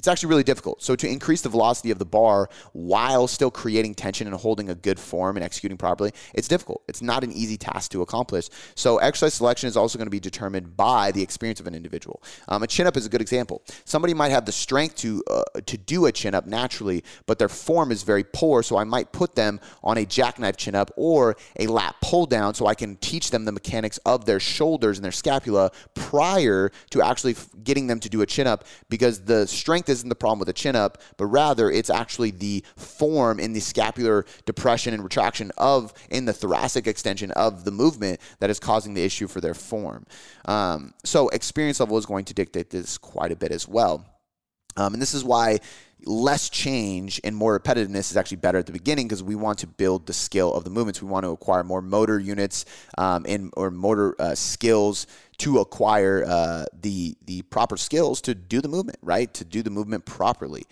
it's actually really difficult. So to increase the velocity of the bar while still creating tension and holding a good form and executing properly, it's difficult. It's not an easy task to accomplish. So exercise selection is also going to be determined by the experience of an individual. Um, a chin up is a good example. Somebody might have the strength to uh, to do a chin up naturally, but their form is very poor. So I might put them on a jackknife chin up or a lat pull down, so I can teach them the mechanics of their shoulders and their scapula prior to actually getting them to do a chin up because the strength isn't the problem with a chin up, but rather it's actually the form in the scapular depression and retraction of in the thoracic extension of the movement that is causing the issue for their form. Um, so experience level is going to dictate this quite a bit as well. Um, and this is why less change and more repetitiveness is actually better at the beginning because we want to build the skill of the movements. We want to acquire more motor units um, and or motor uh, skills to acquire uh, the the proper skills to do the movement, right? To do the movement properly.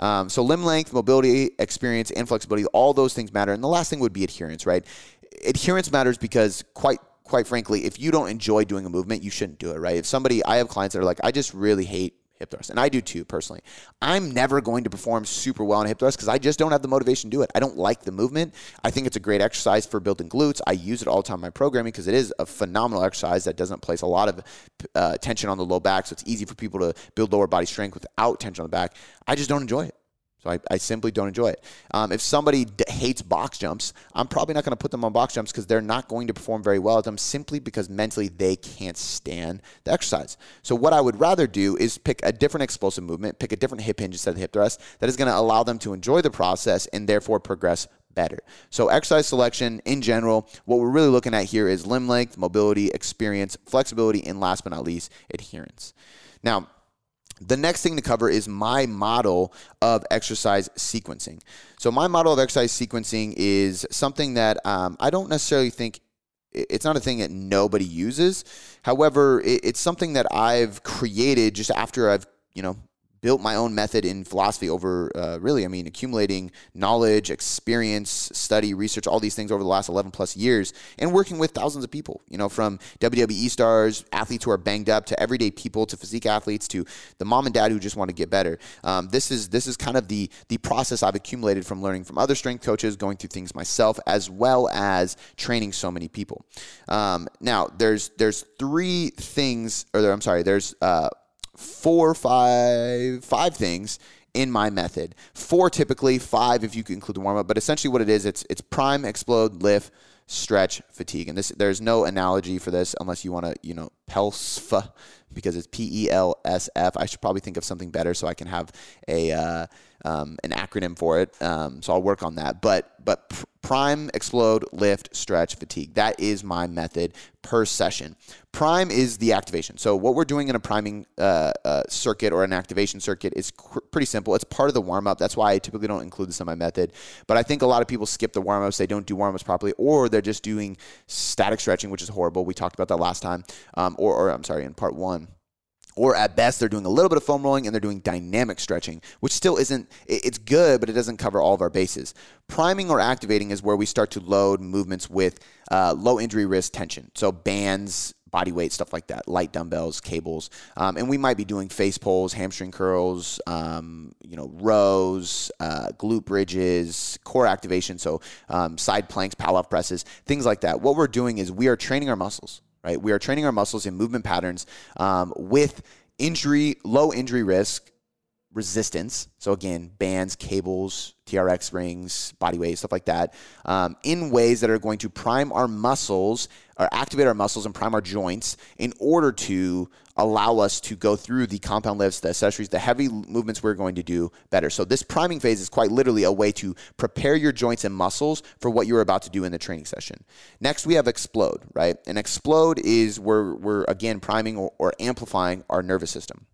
Um, so limb length, mobility, experience, and flexibility, all those things matter. And the last thing would be adherence, right? Adherence matters because quite quite frankly, if you don't enjoy doing a movement, you shouldn't do it, right? If somebody, I have clients that are like, I just really hate hip thrust. And I do too, personally. I'm never going to perform super well on hip thrust because I just don't have the motivation to do it. I don't like the movement. I think it's a great exercise for building glutes. I use it all the time in my programming because it is a phenomenal exercise that doesn't place a lot of uh, tension on the low back. So it's easy for people to build lower body strength without tension on the back. I just don't enjoy it. So I, I simply don't enjoy it. Um, if somebody d- hates box jumps, I'm probably not going to put them on box jumps because they're not going to perform very well at them simply because mentally they can't stand the exercise. So what I would rather do is pick a different explosive movement, pick a different hip hinge instead of hip thrust that is going to allow them to enjoy the process and therefore progress better. So, exercise selection in general, what we're really looking at here is limb length, mobility, experience, flexibility, and last but not least, adherence. Now, the next thing to cover is my model of exercise sequencing. So, my model of exercise sequencing is something that um, I don't necessarily think it's not a thing that nobody uses. However, it's something that I've created just after I've, you know, built my own method in philosophy over uh, really, I mean, accumulating knowledge, experience, study, research, all these things over the last 11 plus years, and working with thousands of people, you know, from WWE stars, athletes who are banged up, to everyday people, to physique athletes, to the mom and dad who just want to get better. Um, this is this is kind of the the process I've accumulated from learning from other strength coaches, going through things myself, as well as training so many people. Um, now, there's there's three things, or there, I'm sorry, there's uh, four, five, five things in my method. Four typically, five if you include the warm up. But essentially, what it is, it's it's prime, explode, lift, stretch, fatigue. And this there's no analogy for this unless you want to, you know, PELSF because it's P E L S F. I should probably think of something better so I can have a uh, um, an acronym for it. Um, so I'll work on that. But but prime, explode, lift, stretch, fatigue. That is my method per session. Prime is the activation. So what we're doing in a priming uh, uh, circuit or an activation circuit is cr- pretty simple. It's part of the warm up. That's why I typically don't include this in my method. But I think a lot of people skip the warm ups. They don't do warm ups properly, or they're just doing static stretching, which is horrible. We talked about that last time, um, or, or I'm sorry, in part one or at best they're doing a little bit of foam rolling and they're doing dynamic stretching which still isn't it's good but it doesn't cover all of our bases. Priming or activating is where we start to load movements with uh, low injury risk tension. So bands body weight stuff like that light dumbbells cables um, and we might be doing face pulls hamstring curls um, you know rows uh, glute bridges core activation so um, side planks Pallof presses things like that. What we're doing is we are training our muscles right? We are training our muscles in movement patterns um, with injury, low injury risk, resistance. So again, bands, cables, TRX rings, body weight, stuff like that, um, in ways that are going to prime our muscles or activate our muscles and prime our joints in order to allow us to go through the compound lifts, the accessories, the heavy movements we're going to do better. So this priming phase is quite literally a way to prepare your joints and muscles for what you're about to do in the training session. Next, we have explode, right? And explode is where we're again priming or, or amplifying our nervous system.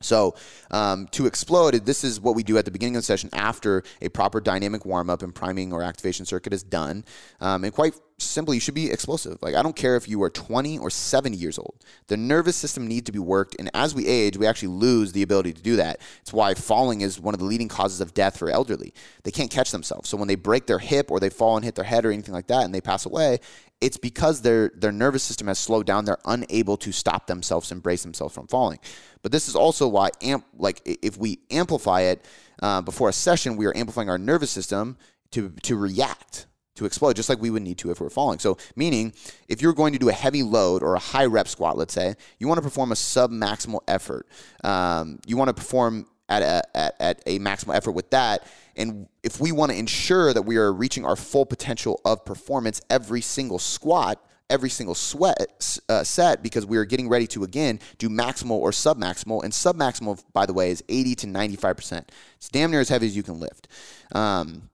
So, um, to explode, this is what we do at the beginning of the session after a proper dynamic warm up and priming or activation circuit is done. Um, and quite simply, you should be explosive. Like, I don't care if you are 20 or 70 years old. The nervous system needs to be worked. And as we age, we actually lose the ability to do that. It's why falling is one of the leading causes of death for elderly. They can't catch themselves. So, when they break their hip or they fall and hit their head or anything like that and they pass away, it's because their their nervous system has slowed down. They're unable to stop themselves and brace themselves from falling. But this is also why amp like if we amplify it uh, before a session, we are amplifying our nervous system to to react to explode, just like we would need to if we we're falling. So, meaning if you're going to do a heavy load or a high rep squat, let's say, you want to perform a sub maximal effort. Um, you want to perform at a, at, at a maximal effort with that. And if we want to ensure that we are reaching our full potential of performance every single squat, every single sweat uh, set because we are getting ready to again do maximal or submaximal. And submaximal by the way is 80 to 95% it's damn near as heavy as you can lift. Um,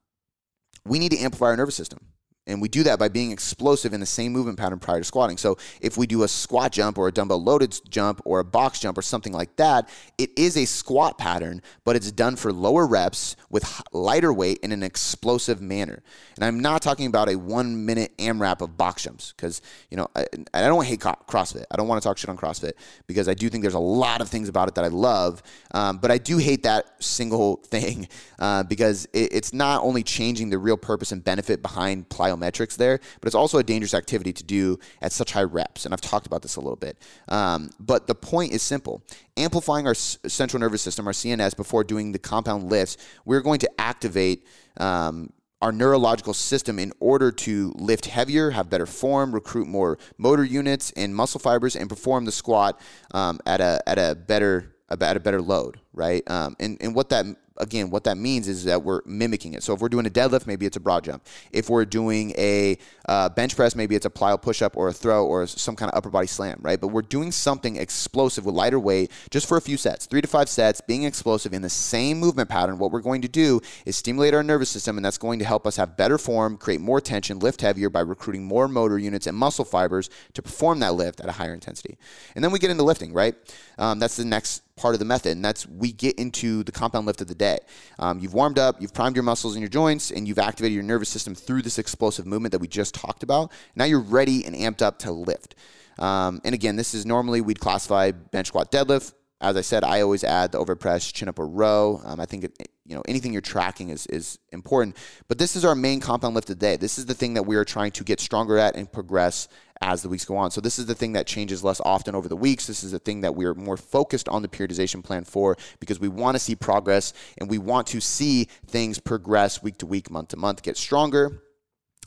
we need to amplify our nervous system and we do that by being explosive in the same movement pattern prior to squatting. So if we do a squat jump or a dumbbell loaded jump or a box jump or something like that, it is a squat pattern, but it's done for lower reps with lighter weight in an explosive manner. And I'm not talking about a one minute AMRAP of box jumps because, you know, I, I don't hate CrossFit. I don't want to talk shit on CrossFit because I do think there's a lot of things about it that I love. Um, but I do hate that single thing uh, because it, it's not only changing the real purpose and benefit behind plyo biometrics there, but it's also a dangerous activity to do at such high reps. And I've talked about this a little bit. Um, but the point is simple amplifying our central nervous system, our CNS, before doing the compound lifts, we're going to activate. Um, our neurological system in order to lift heavier, have better form, recruit more motor units and muscle fibers, and perform the squat um, at a at a better at a better load, right? Um, and and what that again, what that means is that we're mimicking it. So if we're doing a deadlift, maybe it's a broad jump. If we're doing a uh, bench press, maybe it's a plyo push up or a throw or some kind of upper body slam, right? But we're doing something explosive with lighter weight just for a few sets, three to five sets, being explosive in the same movement pattern. What we're going to do is stimulate our nervous system, and that's going to help us have better form, create more tension, lift heavier by recruiting more motor units and muscle fibers to perform that lift at a higher intensity. And then we get into lifting, right? Um, that's the next part of the method, and that's we get into the compound lift of the day. Um, you've warmed up, you've primed your muscles and your joints, and you've activated your nervous system through this explosive movement that we just talked about. Now you're ready and amped up to lift. Um, and again, this is normally we'd classify bench squat deadlift as I said, I always add the overhead press, chin up, or row. Um, I think it, you know anything you're tracking is is important. But this is our main compound lift today. This is the thing that we are trying to get stronger at and progress as the weeks go on. So this is the thing that changes less often over the weeks. This is the thing that we're more focused on the periodization plan for because we want to see progress and we want to see things progress week to week, month to month, get stronger.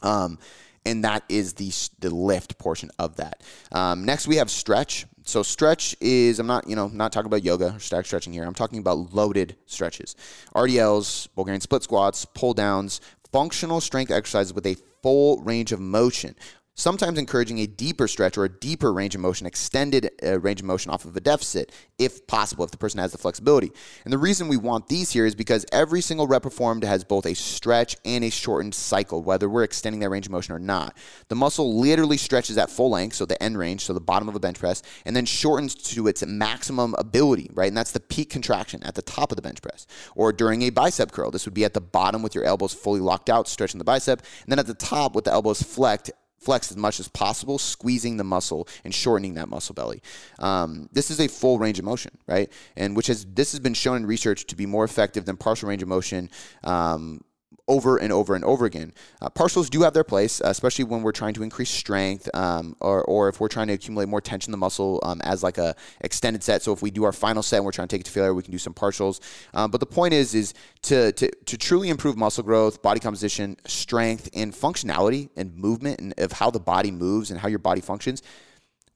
Um, and that is the the lift portion of that. Um, next, we have stretch. So stretch is I'm not you know not talking about yoga or static stretching here. I'm talking about loaded stretches, RDLs, Bulgarian split squats, pull downs, functional strength exercises with a full range of motion sometimes encouraging a deeper stretch or a deeper range of motion, extended uh, range of motion off of a deficit, if possible, if the person has the flexibility. And the reason we want these here is because every single rep performed has both a stretch and a shortened cycle, whether we're extending that range of motion or not. The muscle literally stretches at full length, so the end range, so the bottom of a bench press, and then shortens to its maximum ability, right? And that's the peak contraction at the top of the bench press. Or during a bicep curl, this would be at the bottom with your elbows fully locked out, stretching the bicep, and then at the top with the elbows flexed flex as much as possible, squeezing the muscle and shortening that muscle belly. Um, this is a full range of motion, right? And which has this has been shown in research to be more effective than partial range of motion. Um, over and over and over again. Uh, partials do have their place, especially when we're trying to increase strength, um, or, or if we're trying to accumulate more tension in the muscle um, as like a extended set. So if we do our final set and we're trying to take it to failure, we can do some partials. Um, but the point is, is to, to to truly improve muscle growth, body composition, strength, and functionality and movement, and of how the body moves and how your body functions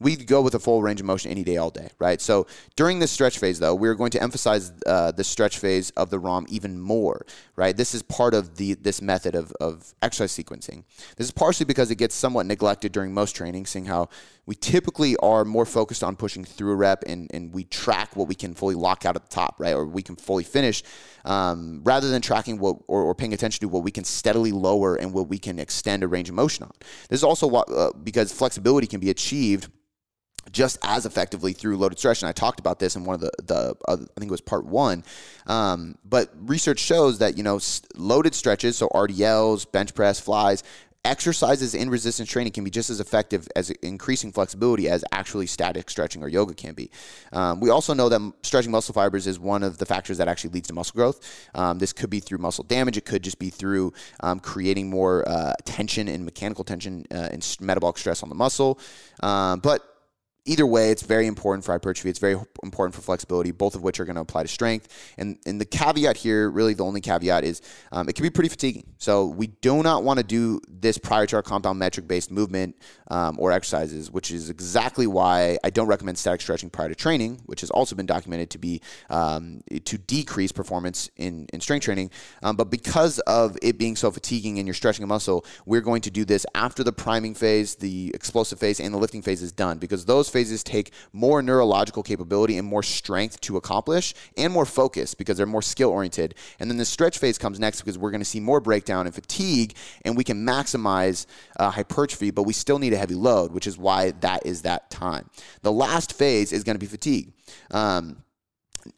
we go with a full range of motion any day, all day, right? So during this stretch phase, though, we're going to emphasize uh, the stretch phase of the ROM even more, right? This is part of the this method of, of exercise sequencing. This is partially because it gets somewhat neglected during most training, seeing how we typically are more focused on pushing through a rep and, and we track what we can fully lock out at the top, right? Or we can fully finish um, rather than tracking what or, or, paying attention to what we can steadily lower and what we can extend a range of motion on. This is also what, uh, because flexibility can be achieved just as effectively through loaded stretch. And I talked about this in one of the, the uh, I think it was part one. Um, but research shows that, you know, loaded stretches, so RDLs, bench press, flies, exercises in resistance training can be just as effective as increasing flexibility as actually static stretching or yoga can be. Um, we also know that stretching muscle fibers is one of the factors that actually leads to muscle growth. Um, this could be through muscle damage. It could just be through um, creating more uh, tension and mechanical tension uh, and metabolic stress on the muscle. Um, but either way, it's very important for hypertrophy. It's very important for flexibility, both of which are going to apply to strength. And, and the caveat here, really the only caveat is um, it can be pretty fatiguing. So we do not want to do this prior to our compound metric based movement um, or exercises, which is exactly why I don't recommend static stretching prior to training, which has also been documented to be um, to decrease performance in, in strength training. Um, but because of it being so fatiguing and you're stretching a muscle, we're going to do this after the priming phase, the explosive phase, and the lifting phase is done because those phases take more neurological capability and more strength to accomplish and more focus because they're more skill oriented. And then the stretch phase comes next because we're going to see more breakdown and fatigue and we can maximize uh, hypertrophy, but we still need a heavy load, which is why that is that time. The last phase is going to be fatigue. Um,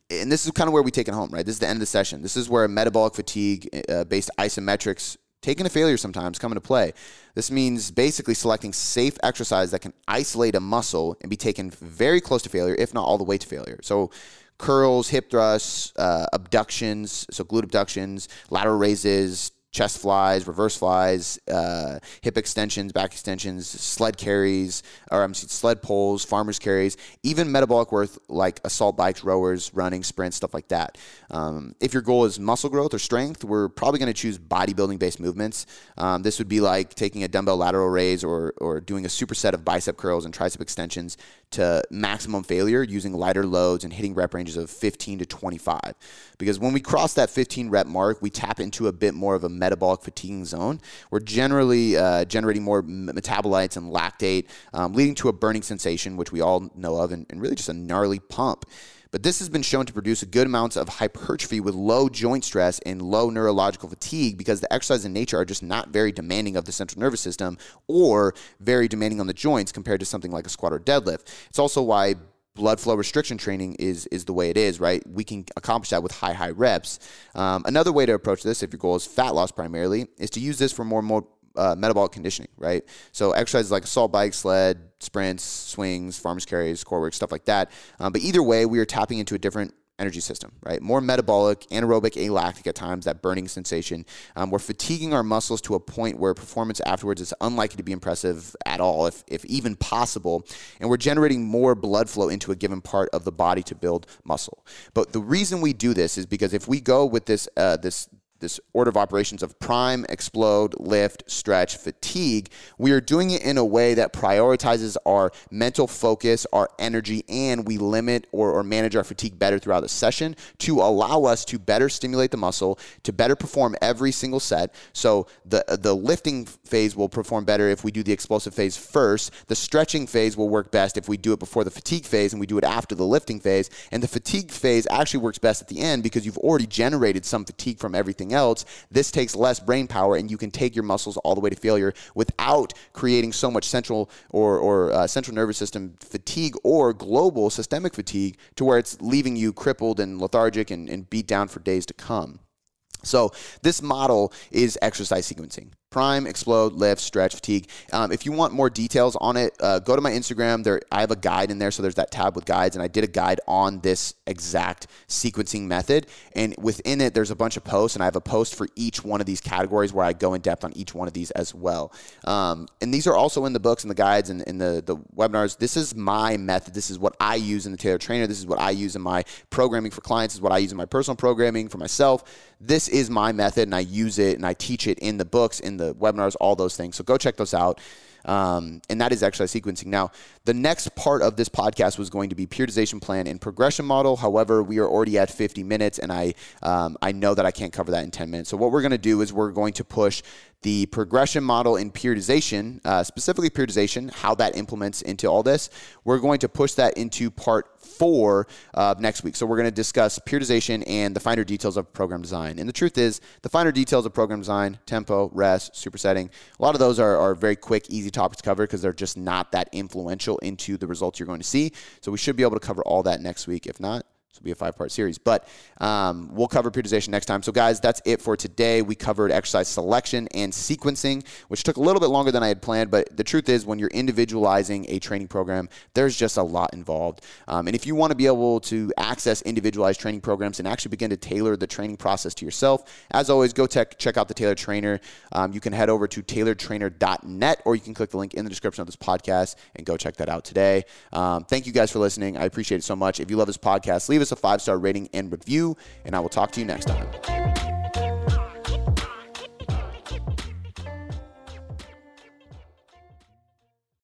and this is kind of where we take it home, right? This is the end of the session. This is where metabolic fatigue uh, based isometrics taking a failure sometimes come into play. This means basically selecting safe exercise that can isolate a muscle and be taken very close to failure, if not all the way to failure. So curls, hip thrusts, uh, abductions, so glute abductions, lateral raises, chest flies, reverse flies, uh, hip extensions, back extensions, sled carries, or I'm sorry, sled pulls, farmers carries, even metabolic work like assault bikes, rowers, running, sprints, stuff like that. Um, if your goal is muscle growth or strength, we're probably going to choose bodybuilding based movements. Um, this would be like taking a dumbbell lateral raise or, or doing a superset of bicep curls and tricep extensions to maximum failure using lighter loads and hitting rep ranges of 15 to 25. Because when we cross that 15 rep mark, we tap into a bit more of a metabolic fatiguing zone. We're generally uh, generating more metabolites and lactate, um, leading to a burning sensation, which we all know of, and, and really just a gnarly pump. But this has been shown to produce a good amounts of hypertrophy with low joint stress and low neurological fatigue because the exercises in nature are just not very demanding of the central nervous system or very demanding on the joints compared to something like a squat or deadlift. It's also why blood flow restriction training is is the way it is, right? We can accomplish that with high high reps. Um, another way to approach this, if your goal is fat loss primarily, is to use this for more more uh, metabolic conditioning, right? So exercises like assault bike, sled, sprints, swings, farmers carries, core work, stuff like that. Um, but either way, we are tapping into a different energy system, right? More metabolic, anaerobic, alactic at times, that burning sensation. Um, we're fatiguing our muscles to a point where performance afterwards is unlikely to be impressive at all, if, if even possible. And we're generating more blood flow into a given part of the body to build muscle. But the reason we do this is because if we go with this, uh, this this order of operations of prime, explode, lift, stretch, fatigue, we are doing it in a way that prioritizes our mental focus, our energy, and we limit or, or manage our fatigue better throughout the session to allow us to better stimulate the muscle, to better perform every single set. So the, the lifting phase will perform better if we do the explosive phase first. The stretching phase will work best if we do it before the fatigue phase and we do it after the lifting phase. And the fatigue phase actually works best at the end because you've already generated some fatigue from everything else, this takes less brain power and you can take your muscles all the way to failure without creating so much central or, or uh, central nervous system fatigue or global systemic fatigue to where it's leaving you crippled and lethargic and, and beat down for days to come. So, this model is exercise sequencing. Prime, explode, lift, stretch, fatigue. Um, if you want more details on it, uh, go to my Instagram. There, I have a guide in there, so there's that tab with guides, and I did a guide on this exact sequencing method. And within it, there's a bunch of posts, and I have a post for each one of these categories where I go in depth on each one of these as well. Um, and these are also in the books and the guides and in the the webinars. This is my method. This is what I use in the Tailored Trainer. This is what I use in my programming for clients. This is what I use in my personal programming for myself. This is my method, and I use it and I teach it in the books in webinars, all those things. So go check those out. Um, and that is exercise sequencing. Now, the next part of this podcast was going to be periodization plan and progression model. However, we are already at 50 minutes, and I um, I know that I can't cover that in 10 minutes. So what we're going to do is we're going to push the progression model in periodization, uh, specifically periodization, how that implements into all this. We're going to push that into part four uh, next week. So we're going to discuss periodization and the finer details of program design. And the truth is, the finer details of program design, tempo, rest, supersetting, a lot of those are, are very quick, easy topics to cover because they're just not that influential into the results you're going to see. So we should be able to cover all that next week. If not, this will be a five part series, but um, we'll cover periodization next time. So, guys, that's it for today. We covered exercise selection and sequencing, which took a little bit longer than I had planned. But the truth is, when you're individualizing a training program, there's just a lot involved. Um, and if you want to be able to access individualized training programs and actually begin to tailor the training process to yourself, as always, go tech, check out the Tailored Trainer. Um, you can head over to tailoredtrainer.net or you can click the link in the description of this podcast and go check that out today. Um, thank you guys for listening. I appreciate it so much. If you love this podcast, leave leave us a five star rating and review, and I will talk to you next time.